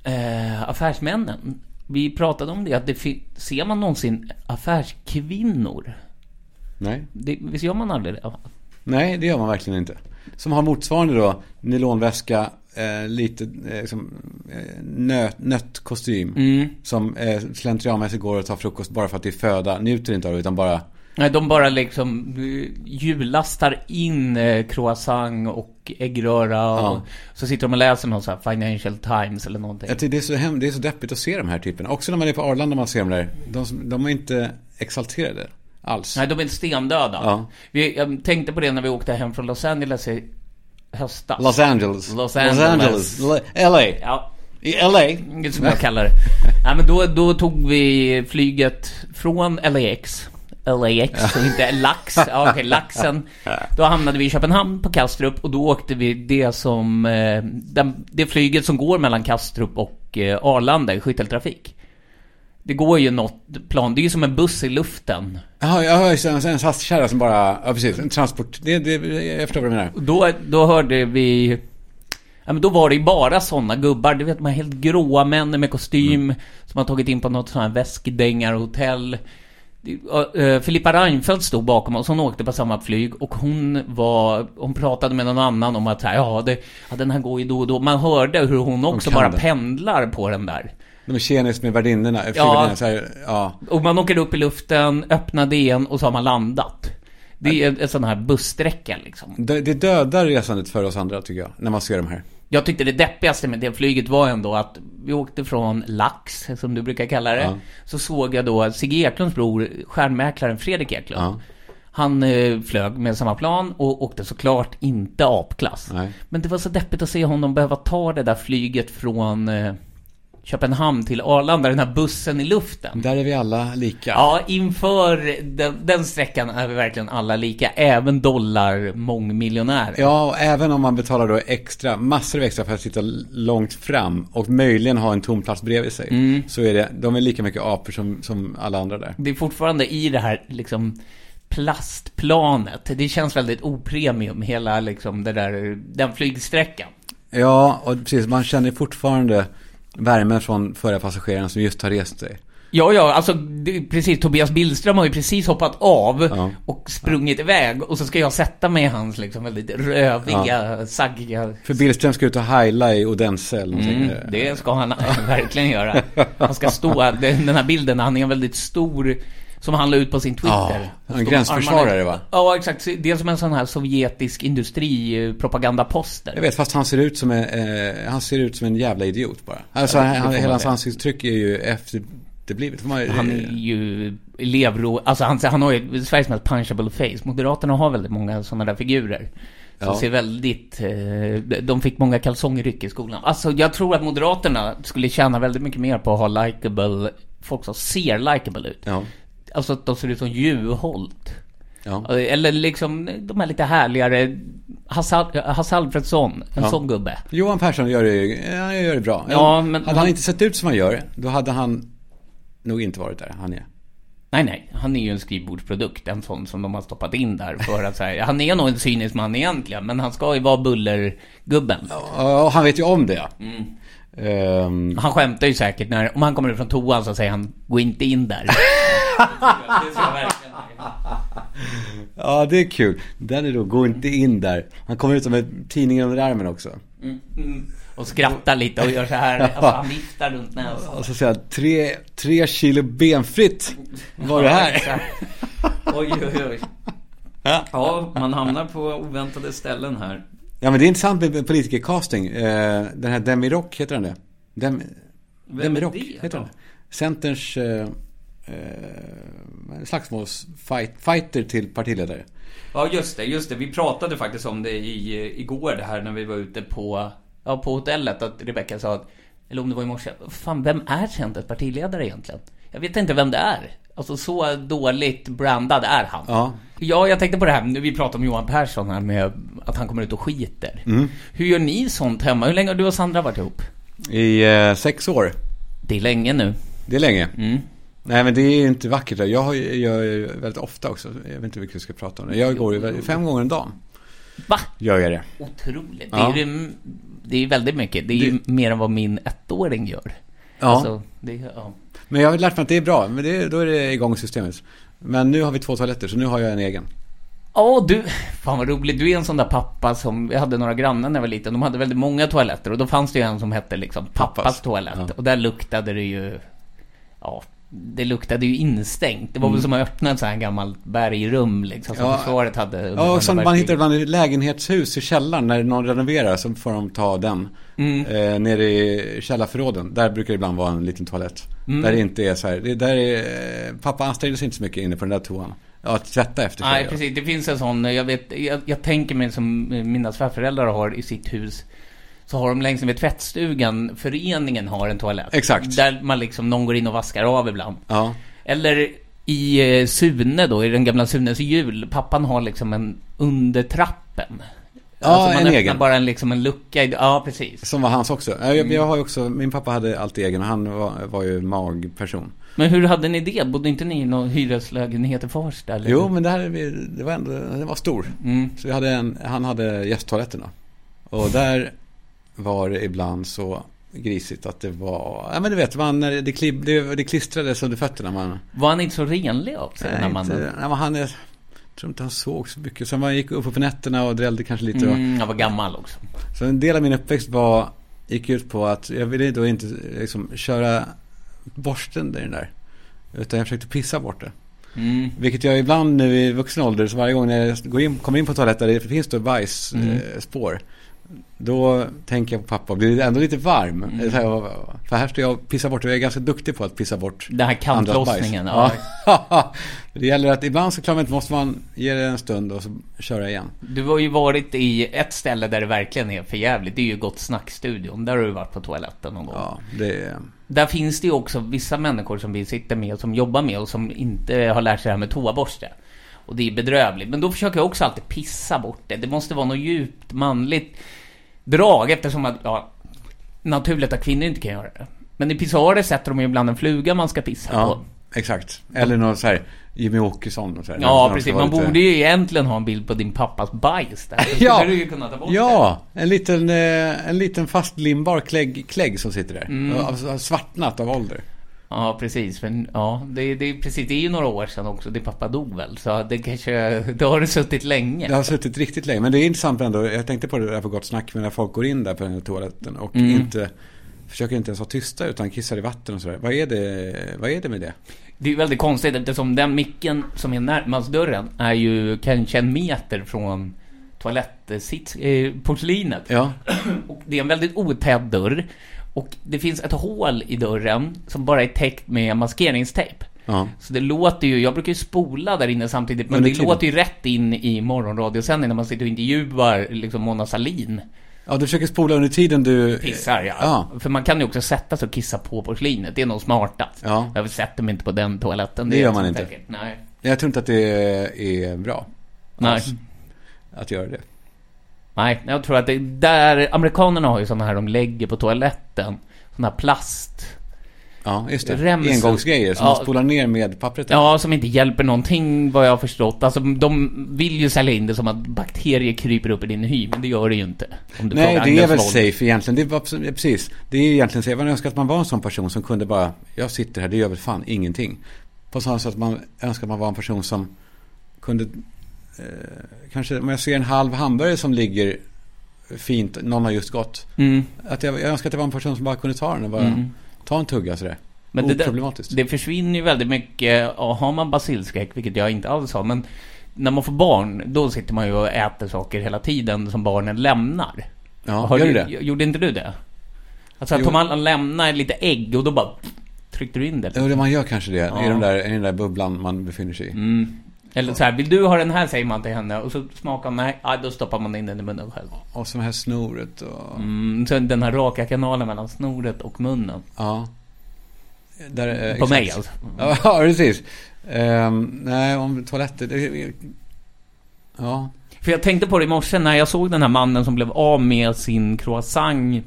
äh, affärsmännen. Vi pratade om det, att det ser man någonsin affärskvinnor? Nej. Det, visst gör man aldrig det? Nej, det gör man verkligen inte. Som har motsvarande då, nylonväska, eh, lite eh, liksom, eh, nöt, nött kostym. Mm. Som eh, slentrianmässigt går och tar frukost bara för att det är föda. Njuter inte av det, utan bara... Nej, de bara liksom uh, hjulastar in eh, croissant och äggröra och Ja. så sitter de och läser någon sån här Financial Times eller någonting. Jag det, är så hem, det är så deppigt att se de här typerna. Också när man är på Arlanda man ser dem där. De, som- de är inte exalterade alls. Nej, de är stendöda. Ja. Vi, jag tänkte på det när vi åkte hem från Los Angeles i höstas. Los Angeles. Los Angeles. Los LA. Ja, I LA. som jag kallar det. Nej, men då, då tog vi flyget från LAX. LAX och inte lax. Ja, okej, laxen. Då hamnade vi i Köpenhamn på Kastrup och då åkte vi det som... Eh, den, det flyget som går mellan Kastrup och eh, Arlanda i skytteltrafik. Det går ju något plan, det är ju som en buss i luften. Jaha, ju en, en SAS-kärra som bara, ja precis, en transport. Det, det, jag förstår vad du menar. Då, då hörde vi... Ja, men då var det ju bara sådana gubbar, du vet de här helt gråa männen med kostym Som har tagit in på något sånt här väskdängarhotell Uh, Filippa Reinfeldt stod bakom oss, hon åkte på samma flyg och hon var, hon pratade med någon annan om att så här, ja, det, ja, den här går ju då och då. Man hörde hur hon också kan bara det. pendlar på den där. De är tjenis med värdinnorna. Ja. Ja. Här, ja. Och man åker upp i luften, öppnar igen och så har man landat. Det är en sån här bussträcka liksom. Det, det dödar resandet för oss andra tycker jag. När man ser de här. Jag tyckte det deppigaste med det flyget var ändå att vi åkte från Lax, som du brukar kalla det. Ja. Så såg jag då Sigge Eklunds bror, stjärnmäklaren Fredrik Eklund. Ja. Han eh, flög med samma plan och åkte såklart inte apklass. Nej. Men det var så deppigt att se honom behöva ta det där flyget från eh, Köpenhamn till Arlanda, den här bussen i luften. Där är vi alla lika. Ja, inför den, den sträckan är vi verkligen alla lika, även dollar mångmiljonärer. Ja, och även om man betalar då extra, massor av extra för att sitta långt fram och möjligen ha en tom plats bredvid sig. Mm. Så är det, de är lika mycket apor som, som alla andra där. Det är fortfarande i det här liksom plastplanet. Det känns väldigt opremium, hela liksom det där, den flygsträckan. Ja, och precis, man känner fortfarande värmen från förra passageraren som just har rest sig. Ja, ja, alltså det, precis. Tobias Billström har ju precis hoppat av Ja. och sprungit iväg. Och så ska jag sätta mig i hans liksom väldigt röviga, saggiga... För Billström ska ut och heila i Odense. Mm, det ska han verkligen göra. Han ska stå, den här bilden, han är en väldigt stor, som han la ut på sin Twitter. Ja, en gränsförsvarare, va? Ja, exakt. Det är som en sån här sovjetisk industripropagandaposter. Jag vet, fast han ser ut som en, eh, han ser ut som en jävla idiot bara. Alltså, han, hela hans ansiktsuttryck är ju. Får man- Han är ju elevro... Alltså han, han har ju Sveriges mest punchable face. Moderaterna har väldigt många sådana där figurer. Som Ja. ser väldigt... Eh, de fick många kalsongryck i skolan. Alltså jag tror att Moderaterna skulle tjäna väldigt mycket mer på att ha likable... Folk som ser likable ut. Ja, Alltså att de ser ut som Juholt. ja. Eller liksom de här lite härligare... Hasse, Hasse Alfredsson, en Ja. sån gubbe. Johan Persson gör det, han gör det bra. Ja, men hade han han- inte sett ut som han gör, då hade han nog inte varit där han är. Nej, nej. Han är ju en skrivbordsprodukt. En sån som de har stoppat in där för att säga. Han är nog en cynisk man egentligen, men han ska ju vara bullergubben. Ja, och han vet ju om det. Mm. Ehm, Han skämtar ju säkert när, om han kommer ut från toan så säger han Gå inte in där. ja, det är kul. Den är då, gå inte in där. Han kommer ut med tidningen under armen också. Mm, mm. Och skrattar lite och gör så här. Alltså han viftar runt näsan. Och så säger han, tre, tre kilo benfritt var det här. Oj, oj, oj. Ja, man hamnar på oväntade ställen här. Ja, men det är intressant med politikercasting. Eh, den här Demi Rock, heter han det? Dem, Vem Demi är det heter han Centerns eh, eh, slagsmålsfighter till partiledare. Ja, just det, just det. Vi pratade faktiskt om det i, igår det här när vi var ute på, ja, på hotellet. Att Rebecca sa att, eller om det var i morse, fan vem är Centerns partiledare egentligen? Jag vet inte vem det är. Alltså så dåligt brandad är han. Ja. Ja, jag tänkte på det här, nu vi pratade om Johan Persson här med att han kommer ut och skiter. Hur gör ni sånt hemma? Hur länge har du och Sandra varit ihop? I eh, sex år. Det är länge nu. Det är länge. Mm. Nej men det är ju inte vackert. Jag gör väldigt ofta också. Jag vet inte vilket vi ska prata om det. Jag går ju väldigt- fem gånger en dag. Va? Gör jag det. Otroligt. Ja. Det är ju det är väldigt mycket. Det är ju mer än vad min ettåring gör. Ja. Alltså, det, ja. Men jag har lärt mig att det är bra. Men det, då är det igång systemet. Men nu har vi två toaletter så nu har jag en egen. Ja, du, fan vad roligt. Du är en sån där pappa som, vi hade några grannar när jag var liten. De hade väldigt många toaletter och då fanns det ju en som hette liksom pappas, Pappas. toalett. Ja. Och där luktade det ju, ja, det luktade ju instängt. Det var väl som att öppna ett sånt här gammalt bergrum liksom som Mm. Ja. försvaret hade Ja, som man hittar ibland i lägenhetshus i källaren när någon renoverar så får de ta den. Mm. Eh, nere i källarförråden. Där brukar det ibland vara en liten toalett. Mm. Där det inte är så här. Det, där är, eh, pappa ansträngde sig inte så mycket inne på den där toan. Ja, att tvätta efter sig. Nej, precis. Det finns en sån, jag vet, jag, jag tänker mig som mina svärföräldrar har i sitt hus. Så har de längs med tvättstugan, föreningen har en toalett. Exakt. Där man liksom, någon går in och vaskar av ibland. Ja. Eller i eh, Sune då, i den gamla Sunes jul. Pappan har liksom en under trappen. Ja, alltså man en egen. bara en, liksom en lucka i, ja precis. Som var hans också. Ja. Jag, jag har också, min pappa hade alltid egen och han var, var ju magperson. Men hur hade ni det? Bodde inte ni i någon hyreslägenhet i Farsta? Eller? Jo, men det här, det var ändå, det var stor. Mm. Så vi hade en, han hade gästtoaletterna. Och där var det ibland så, grisigt att det var, ja men du vet, man, det, klib, det, det klistrades under fötterna. Man, Var han inte så renlig här nej, mannen? inte, nej, men han är, jag tror inte han såg så mycket. Så man gick upp på nätterna och drällde kanske lite. Och, Mm, han var gammal också. Så en del av min uppväxt var, gick ut på att jag ville då inte liksom, köra borsten där i den där. Utan jag försökte pissa bort det. Mm. Vilket jag ibland nu i vuxen ålder, så varje gång när jag går in, kommer in på toaletten där det finns då bajsspår. Mm. Eh, då tänker jag på pappa, blir det ändå lite varm? Mm. För här står jag och pissar bort och jag är ganska duktig på att pissa bort Den här kantlossningen. Ja. Ja. det gäller att ibland så klarar man inte, måste man ge det en stund och så köra igen. Du har ju varit i ett ställe där det verkligen är för jävligt. Det är ju Gott Snack-studion. Där har du varit på toaletten någon gång. Ja, det är... Där finns det ju också vissa människor som vi sitter med och som jobbar med och som inte har lärt sig det här med toaborste. Och det är bedrövligt. Men då försöker jag också alltid pissa bort det. Det måste vara något djupt manligt drag eftersom att, ja, naturligt att kvinnor inte kan göra det. Men i pissoarer sätter de ju ibland en fluga man ska pissa Ja, på. exakt. Eller något så här, Jimmy Åkesson och så här. Ja, precis. Man lite- borde ju egentligen ha en bild på din pappas bajs där. Ja, du ju kunna ta bort det. ja en, liten, eh, en liten fastlimbar klägg, klägg som sitter där. Mm. Svartnat av ålder. Ja, precis. Men ja, det, det, är precis, det är ju några år sedan också. Din pappa dog väl? Så det kanske, då har det suttit länge. Det har suttit riktigt länge. Men det är intressant ändå. Jag tänkte på det där på Gott Snack. Men när folk går in där på den här toaletten och Mm. inte försöker inte ens vara tysta utan kissar i vatten och sådär. Vad är det, vad är det med det? Det är väldigt konstigt eftersom den micken som är närmast dörren är ju kanske en meter från toalettsits, eh, porslinet. Ja, Och det är en väldigt otät dörr. Och det finns ett hål i dörren som bara är täckt med maskeringstejp. ja. Så det låter ju, jag brukar ju spola där inne samtidigt, men Under det tiden. låter ju rätt in i morgonradiosändningen när man sitter och intervjuar liksom Mona Sahlin. Ja, du försöker spola under tiden du... Pissar ja. Ja. För man kan ju också sätta sig och kissa på porslinet, det är nog smartast. Ja. Jag sätter mig inte på den toaletten. Det är gör man inte. säkert. Nej. Jag tror inte att det är bra. Nej. Att göra det. Nej, jag tror att det där, amerikanerna har ju sådana här de lägger på toaletten. Sån här plast. Ja, just det. Remsor. Engångsgrejer som Ja. man spolar ner med pappret. Ja, som inte hjälper någonting vad jag har förstått. Alltså de vill ju sälja in det som att bakterier kryper upp i din hy, men det gör det ju inte. Om du Nej, det är väl Wold. safe egentligen. Det är bara- precis. Det är egentligen safe. Man önskar att man var en sån person som kunde bara, jag sitter här, det gör väl fan ingenting. På samma sätt att man önskar att man var en person som kunde, kanske om jag ser en halv hamburgare som ligger fint, någon har just gått. Mm. Att jag, jag önskar att det var en person som bara kunde ta den och bara Mm. ta en tugga sådär. Men det, Oproblematiskt. det försvinner ju väldigt mycket, och har man basilskräck, vilket jag inte alls har, men när man får barn, då sitter man ju och äter saker hela tiden som barnen lämnar. Ja, har gör du, det? Gjorde inte du det? Alltså att Jo. man lämnar lite ägg och då bara tryckte du in det. Jo, det man gör kanske det. Ja. I, den där, I den där bubblan man befinner sig i. Mm. Eller så här, vill du ha den här säger man till henne och så smakar man, nej, ja, då stoppar man in den i munnen själv. Och som här snoret och... Mm, så den här raka kanalen mellan snoret och munnen. Ja. Där, eh, På mig alltså. Ja, precis. Ehm, nej, om toaletter. Det, ja. För jag tänkte på det i morse när jag såg den här mannen som blev av med sin croissant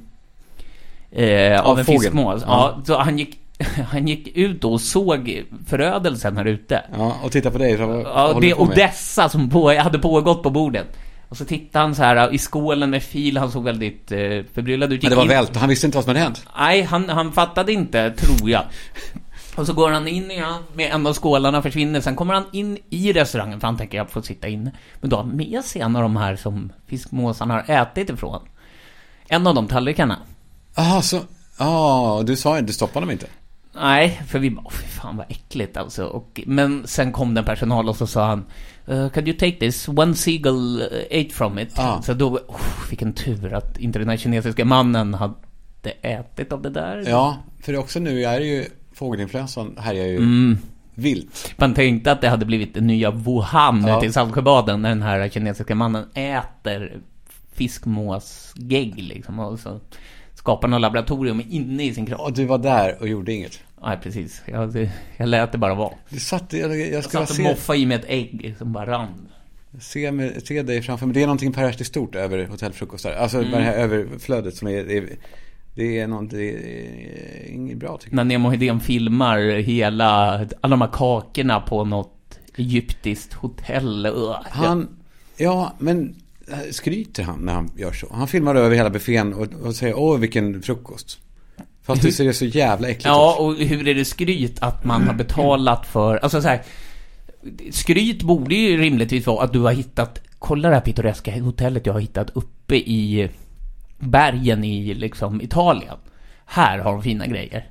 eh, av en fågel. fiskmås. Ja. så han gick, han gick ut och såg förödelsen här ute. ja, och titta på dig. Så, Ja, det med? Odessa som på, hade pågått på bordet. Och så tittade han så här i skålen med fil, han såg väldigt eh, förbryllad ut. Men det var vält. Han visste inte vad som hade hänt. Nej, han, han fattade inte, tror jag. Och så går han in igen med en av skålarna försvinner. Sen kommer han in i restaurangen, för han tänker jag får sitta inne. Men då har han med sig en av de här som fiskmåsarna har ätit ifrån. En av de tallrikarna. Jaha, så... Ja, du sa ju, du stoppade dem inte. Nej, för vi bara, "Åh, fy fan vad äckligt alltså. Och, men sen kom den personal och så sa han uh, Can you take this? One seagull ate from it. Ah. Så då, oh, vilken tur att inte den här kinesiska mannen hade ätit av det där. Ja, för också nu är det ju fågelinfluensan härjar ju Mm. vilt. Man tänkte att det hade blivit det nya Wuhan Ja. ute i Saltsjöbaden när den här kinesiska mannen äter fiskmåsgägg liksom och så skapar något laboratorium inne i sin kropp. Och du var där och gjorde inget. Nej, precis. Jag, det, jag lät det bara vara. Du satt, jag, jag Jag satt och se, moffade i mig ett ägg som bara rann. se, med, se dig framför mig. Det är någonting perverst stort över hotellfrukostar. Alltså Mm. det här överflödet som är, det är, det är något, det är inget bra tycker jag. När Nemo Hedén filmar hela, alla de här kakorna på något egyptiskt hotell. Han, ja men skryter han när han gör så? Han filmar över hela buffén och, och säger åh vilken frukost. Fast det ser så jävla äckligt Ja, och hur är det skryt att man har betalat för... Alltså så här, Skryt borde ju rimligtvis vara att du har hittat... Kolla det här pittoreska hotellet jag har hittat uppe i bergen i liksom Italien. Här har de fina grejer.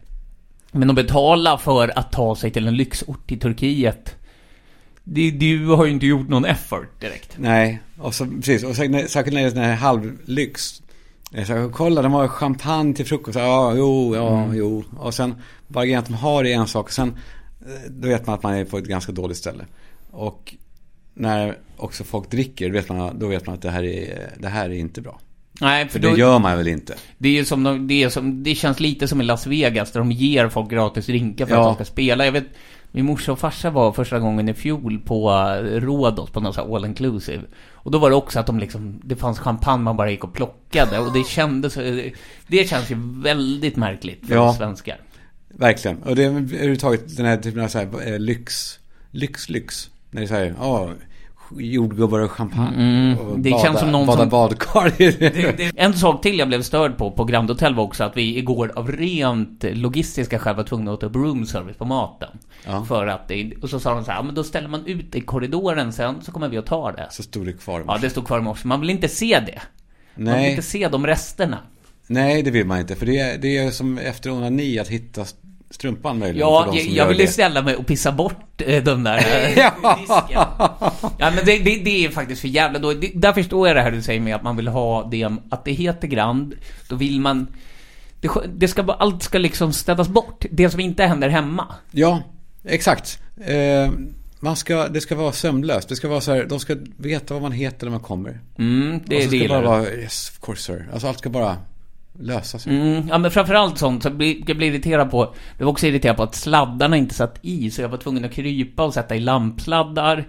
Men att betala för att ta sig till en lyxort i Turkiet. Det, du har ju inte gjort någon effort direkt. Nej, och så, precis. Och säkert när det är sån här halvlyx. Jag sa, kolla, de har champagne till frukost. Ja, jo, ja, Mm. jo. Och sen, bara grejen att de har det är en sak. Och sen, eh, då vet man att man är på ett ganska dåligt ställe. Och när också folk dricker, då vet man, då vet man att det här är, det här är inte bra. Nej, för För då, det gör man väl inte? Det är ju som, de- det, är som, det känns lite som i Las Vegas där de ger folk gratis drinkar för Ja. att de ska spela. Jag vet, min morsa och farsa var första gången i fjol på eh, Rhodos på något så här all inclusive. Och då var det också att de liksom, det fanns champagne man bara gick och plockade och det kändes, det känns ju väldigt märkligt för Ja. svenskar. Verkligen. Och det är överhuvudtaget den här typen av så här, eh, lyx, lyx, lyx. När det här, ja, jordgubbar och champagne. Mm, och det känns som någon bada som- badkar. Det, det, en sak till jag blev störd på, på Grand Hotel var också att vi igår av rent logistiska skäl var tvungna att ta upp room service på maten. Ja. För att det, och så sa de så här, men då ställer man ut i korridoren sen så kommer vi att ta det. Så stod det kvar. Ja, det stod kvar i morse. Man vill inte se det. Man vill Nej. inte se de resterna. Nej, det vill man inte. För det är, det är som efter onani att hitta strumpan möjligen. Ja, jag, som jag ville ställa mig och pissa bort eh, den där eh, Ja. Ja, men det, det, det är faktiskt för jävla då. Det, där förstår jag det här du säger med att man vill ha det, att det heter Grand. Då vill man... Det, det ska allt ska liksom städas bort. Det som inte händer hemma. Ja, exakt. Eh, man ska, det ska vara sömlöst. Det ska vara så här, de ska veta vad man heter när man kommer. Mm, det, och det så ska det bara vara, yes, of course sir. Alltså allt ska bara lösa sig. Mm, ja men framförallt sånt så blir, jag blir irriterad på Jag var också irriterad på att sladdarna inte satt i så jag var tvungen att krypa och sätta i lampsladdar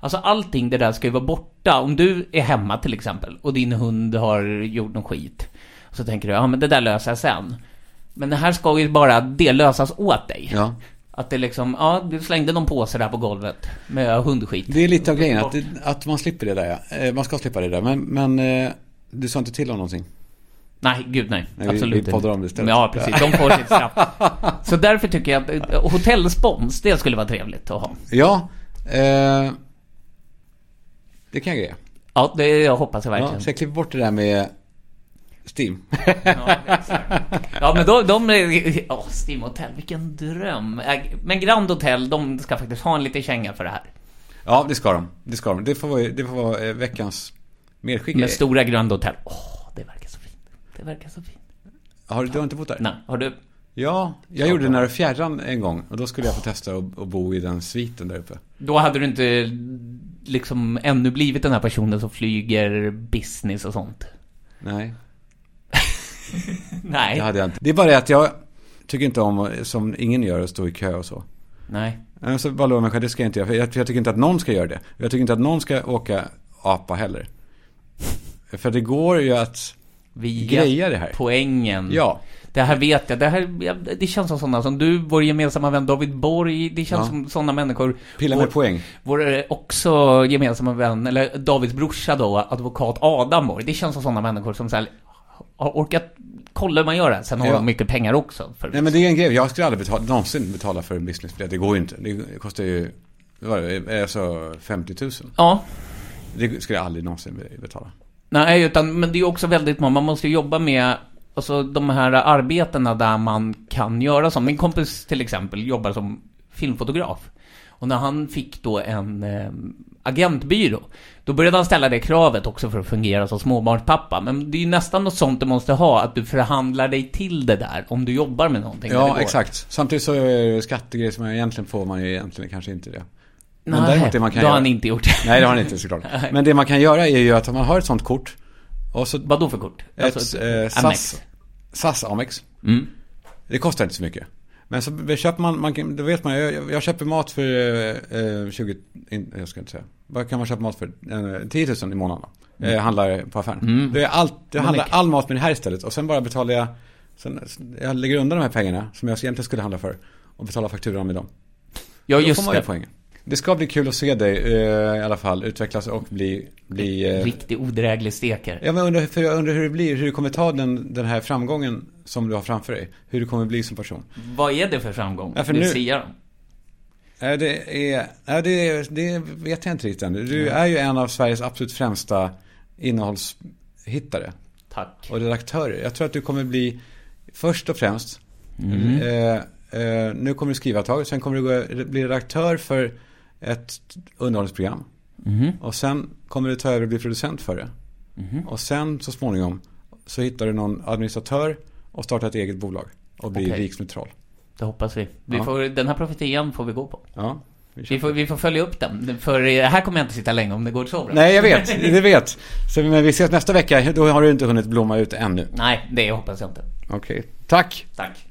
Alltså allting det där ska ju vara borta Om du är hemma till exempel och din hund har gjort någon skit Så tänker du, ja men det där löser jag sen Men det här ska ju bara det lösas åt dig Ja. Att det liksom, ja du slängde någon påse där på golvet Med hundskit Det är lite av grejen, att, att man slipper det där ja. Eh, Man ska slippa det där. Men, men eh, du sa inte till om någonting. Nej, gud nej. Nej, vi- Absolut vi poddar inte. om det istället. Ja, precis. De får sitt straff. Så därför tycker jag att eh, hotellspons, det skulle vara trevligt att ha. Ja, eh, det kan jag greja. Ja, det jag hoppas jag Ja, verkligen. så jag klipper bort det där med Steam. Ja, ja men de, de är... Åh, Steam Hotel, vilken dröm. Äh, Men Grand Hotel, de ska faktiskt ha en liten känga för det här. Ja, det ska de. Det ska de. Det får vara, det får vara eh, veckans medskick. Med stora Grand Hotel. Åh, det verkar så. Det verkar så fint. Har du, du har inte bott där? Nej, har du? Ja, jag gjorde det nära fjärran en gång. Och då skulle jag få testa att att bo i den sviten där uppe. Då hade du inte liksom ännu blivit den här personen som flyger business och sånt. Nej, Nej. det hade jag inte. Det är bara det att jag tycker inte om, som ingen gör, att stå i kö och så. Nej. Så bara lovar mig själv, det ska jag inte göra. För jag, jag tycker inte att någon ska göra det. Jag tycker inte att någon ska åka apa heller. För det går ju att Via greja det här. poängen. Ja. Det här vet jag. Det, här, det känns som sådana som du, vår gemensamma vän David Borg. Det känns Ja. som sådana människor. Pilla vår, med poäng. Vår eh, också gemensamma vän, eller Davids brorsa då, advokat Adam Borg. Det känns som sådana människor som så här, har orkat kolla hur man gör det. Sen har Ja. de mycket pengar också. För, Nej men det är en grej. Jag skulle aldrig betala, någonsin betala för en businessbiljett. Det går ju inte. Det kostar ju, vad var det, alltså 50 000. Ja. Det skulle jag aldrig någonsin betala. Nej, utan, men det är också väldigt många, man måste jobba med Alltså de här arbetena där man kan göra så. Min kompis till exempel jobbar som filmfotograf. Och när han fick då en eh, agentbyrå, då började han ställa det kravet också för att fungera som småbarnspappa. Men det är ju nästan något sånt du måste ha, att du förhandlar dig till det där om du jobbar med någonting. Ja, exakt. Samtidigt så är det skattegrejer som egentligen får man ju egentligen kanske inte det. Men Nej, däremot det man kan då har han inte gjort. Nej, det har han inte såklart. Men det man kan göra är ju att om man har ett sånt kort och så Vad då för kort? ett Alltså, eh, Amex. SAS, SAS Amex. Mm. Det kostar inte så mycket. Men så köper man, man då vet man, jag, jag köper mat för eh, eh, 20, in, jag ska inte säga. Vad kan man köpa mat för? Eh, 10 000 i månaden då. Eh, handlar på affären. Mm. Det är allt, jag handlar all mat med det här istället. Och sen bara betalar jag, sen, jag lägger undan de här pengarna som jag egentligen skulle handla för. Och betalar fakturan med dem. Ja, Då just får man ju det. poängen. Det ska bli kul att se dig eh, i alla fall utvecklas och bli, bli eh, Riktigt odräglig steker. Ja men undrar, för jag undrar hur det blir, hur du kommer ta den, den här framgången som du har framför dig. Hur du kommer bli som person. Vad är det för framgång Ja, för du nu- om? Ja, det, är, ja, det, det vet jag inte riktigt än. Du är ju en av Sveriges absolut främsta innehållshittare Tack. och redaktörer. Jag tror att du kommer bli först och främst Mm. eh, eh, Nu kommer du skriva ett tag, sen kommer du bli redaktör för ett underhållningsprogram. Mhm. Och sen kommer du ta över och bli producent för det. Mhm. Och sen så småningom så hittar du någon administratör och startar ett eget bolag. Och blir Okej. rik som ett troll. Det hoppas vi. vi Ja. får, den här profetian får vi gå på. Ja, vi. Vi får, vi får följa upp den. För här kommer jag inte sitta länge om det går så bra. Nej, jag vet. Det vet. Så, men vi ses nästa vecka. Då har du inte hunnit blomma ut ännu. Nej, det hoppas jag inte. Okej. Tack. Tack.